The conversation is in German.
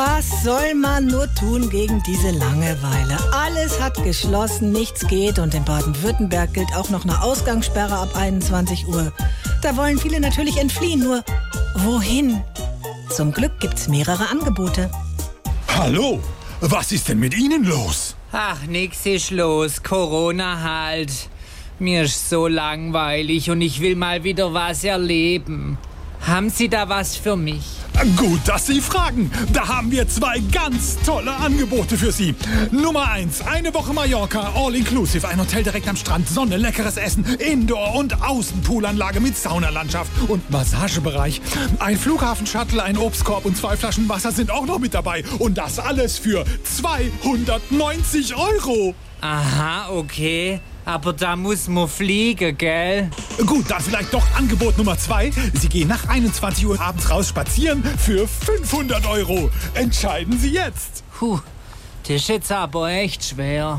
Was soll man nur tun gegen diese Langeweile? Alles hat geschlossen, nichts geht und in Baden-Württemberg gilt auch noch eine Ausgangssperre ab 21 Uhr. Da wollen viele natürlich entfliehen, nur wohin? Zum Glück gibt's mehrere Angebote. Hallo, was ist denn mit Ihnen los? Ach, nix ist los. Corona halt. Mir ist so langweilig und ich will mal wieder was erleben. Haben Sie da was für mich? Gut, dass Sie fragen. Da haben wir zwei ganz tolle Angebote für Sie. Nummer eins: eine Woche Mallorca, all inclusive, ein Hotel direkt am Strand, Sonne, leckeres Essen, Indoor- und Außenpoolanlage mit Saunalandschaft und Massagebereich. Ein Flughafen-Shuttle, ein Obstkorb und zwei Flaschen Wasser sind auch noch mit dabei. Und das alles für 290 Euro. Aha, okay. Aber da muss man fliegen, gell? Gut, dann vielleicht doch Angebot Nummer zwei. Sie gehen nach 21 Uhr abends raus spazieren für 500 Euro. Entscheiden Sie jetzt. Puh, das ist jetzt aber echt schwer.